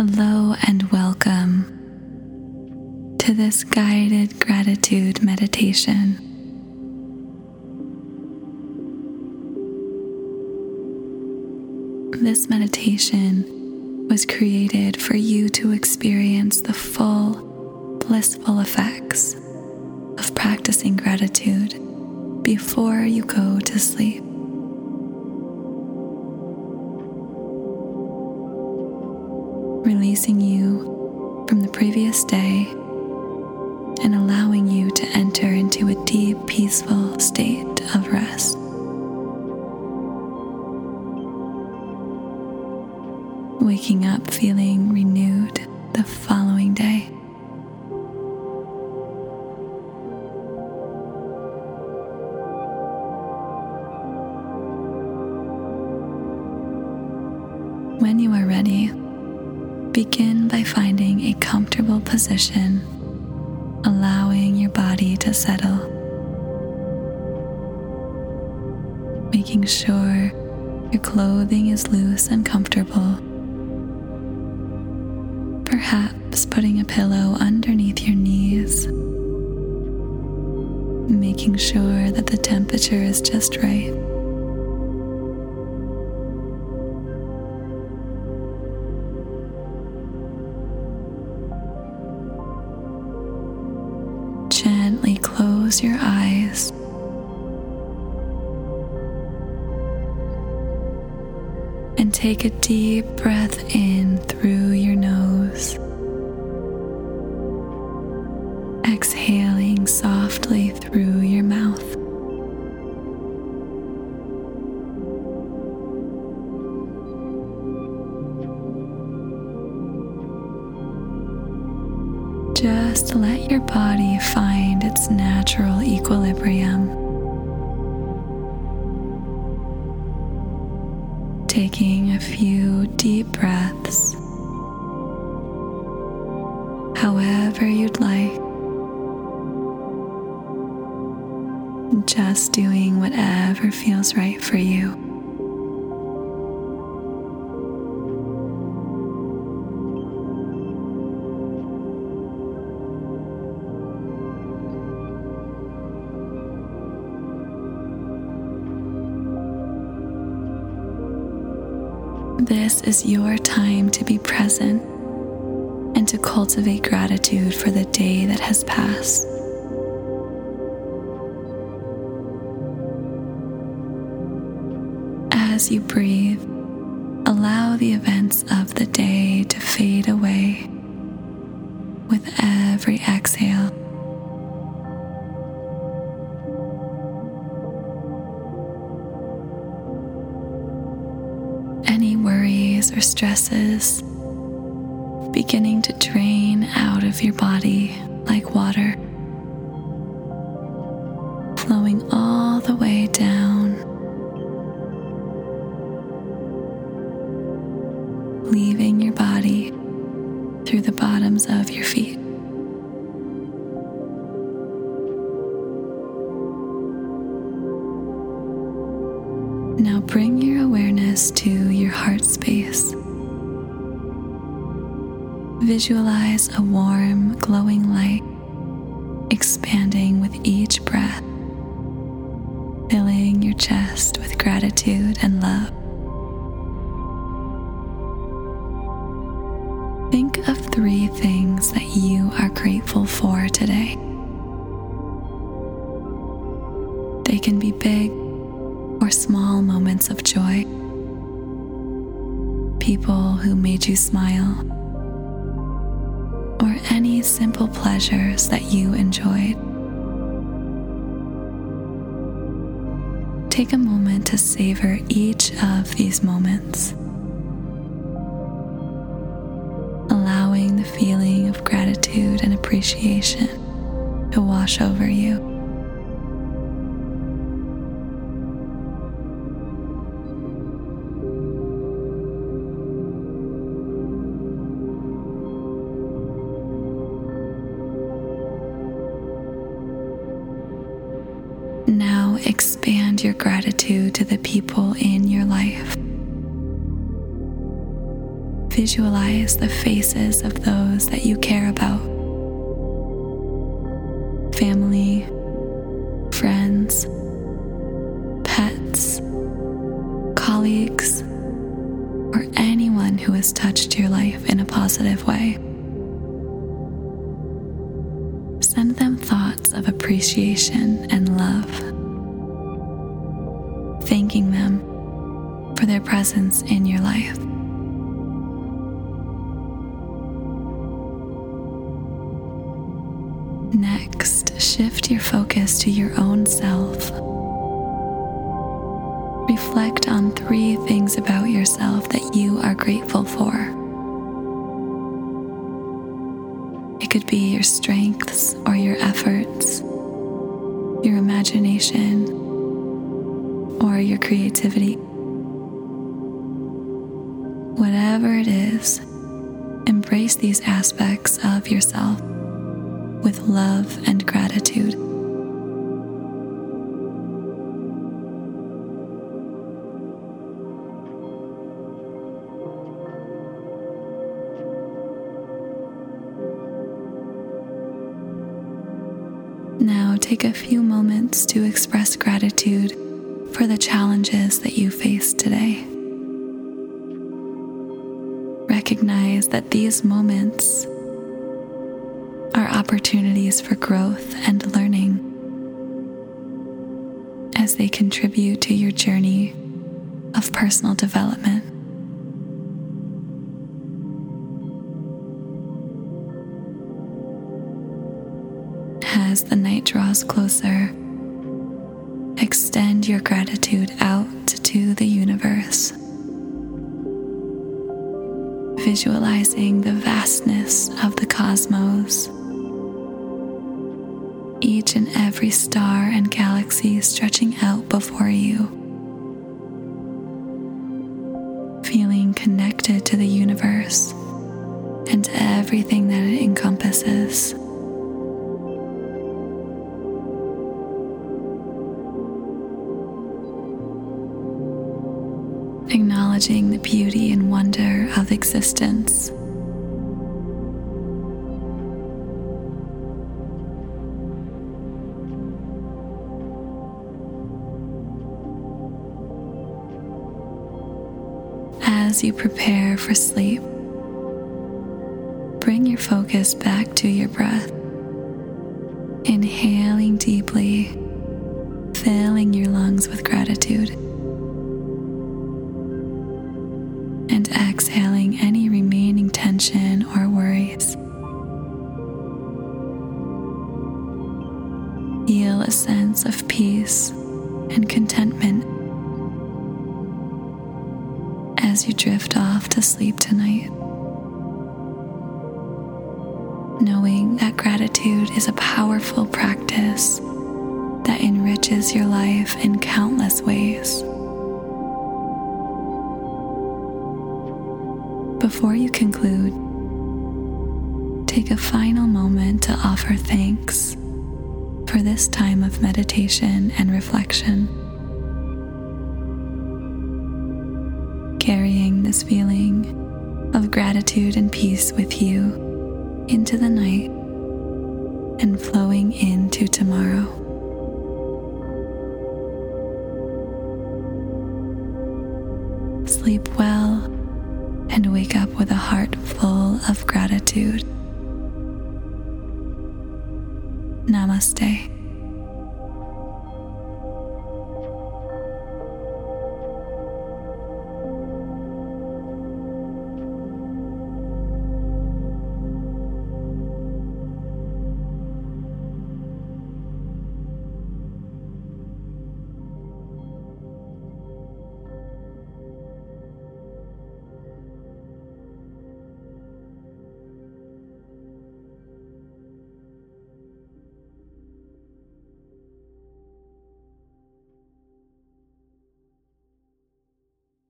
Hello and welcome to this guided gratitude meditation. This meditation was created for you to experience the full, blissful effects of practicing gratitude before you go to sleep. Releasing you from the previous day and allowing you to enter into a deep, peaceful state of rest. Waking up feeling renewed the following day. When you are ready, begin by finding a comfortable position, allowing your body to settle. Making sure your clothing is loose and comfortable. Perhaps putting a pillow underneath your knees. Making sure that the temperature is just right. Close your eyes. And take a deep breath in through your nose. Body find its natural equilibrium. Taking a few deep breaths, however you'd like. Just doing whatever feels right for you. This is your time to be present and to cultivate gratitude for the day that has passed. As you breathe, allow the events of the day to fade away with every exhale. Or stresses beginning to drain out of your body like water, flowing all the way down, Now bring your awareness to your heart space. Visualize a warm, glowing light expanding with each breath, filling your chest with gratitude and love. Think of three things that you are grateful for today. They can be big or small moments of joy. People who made you smile, or any simple pleasures that you enjoyed. Take a moment to savor each of these moments, allowing the feeling of gratitude and appreciation to wash over you. Expand your gratitude to the people in your life. Visualize the faces of those that you care about family, friends, pets, colleagues, or anyone who has touched your life in a positive way. Send them thoughts of appreciation and love, their presence in your life. Next, shift your focus to your own self. Reflect on three things about yourself that you are grateful for. It could be your strengths or your efforts, your imagination, or your creativity. Whatever it is, embrace these aspects of yourself with love and gratitude. Now take a few moments to express gratitude for the challenges that you faced today. Recognize that these moments are opportunities for growth and learning as they contribute to your journey of personal development. As the night draws closer, extend your gratitude out to the visualizing the vastness of the cosmos each and every star and galaxy stretching out before you. Feeling connected to the universe and everything that it encompasses. Acknowledging the beauty and wonder of existence. as you prepare for sleep, bring your focus back to your breath. Inhaling deeply, filling your lungs with gratitude, as you drift off to sleep tonight. Knowing that gratitude is a powerful practice that enriches your life in countless ways. Before you conclude, take a final moment to offer thanks for this time of meditation and reflection. Carrying this feeling of gratitude and peace with you into the night and flowing into tomorrow. Sleep well and wake up with a heart full of gratitude. Namaste.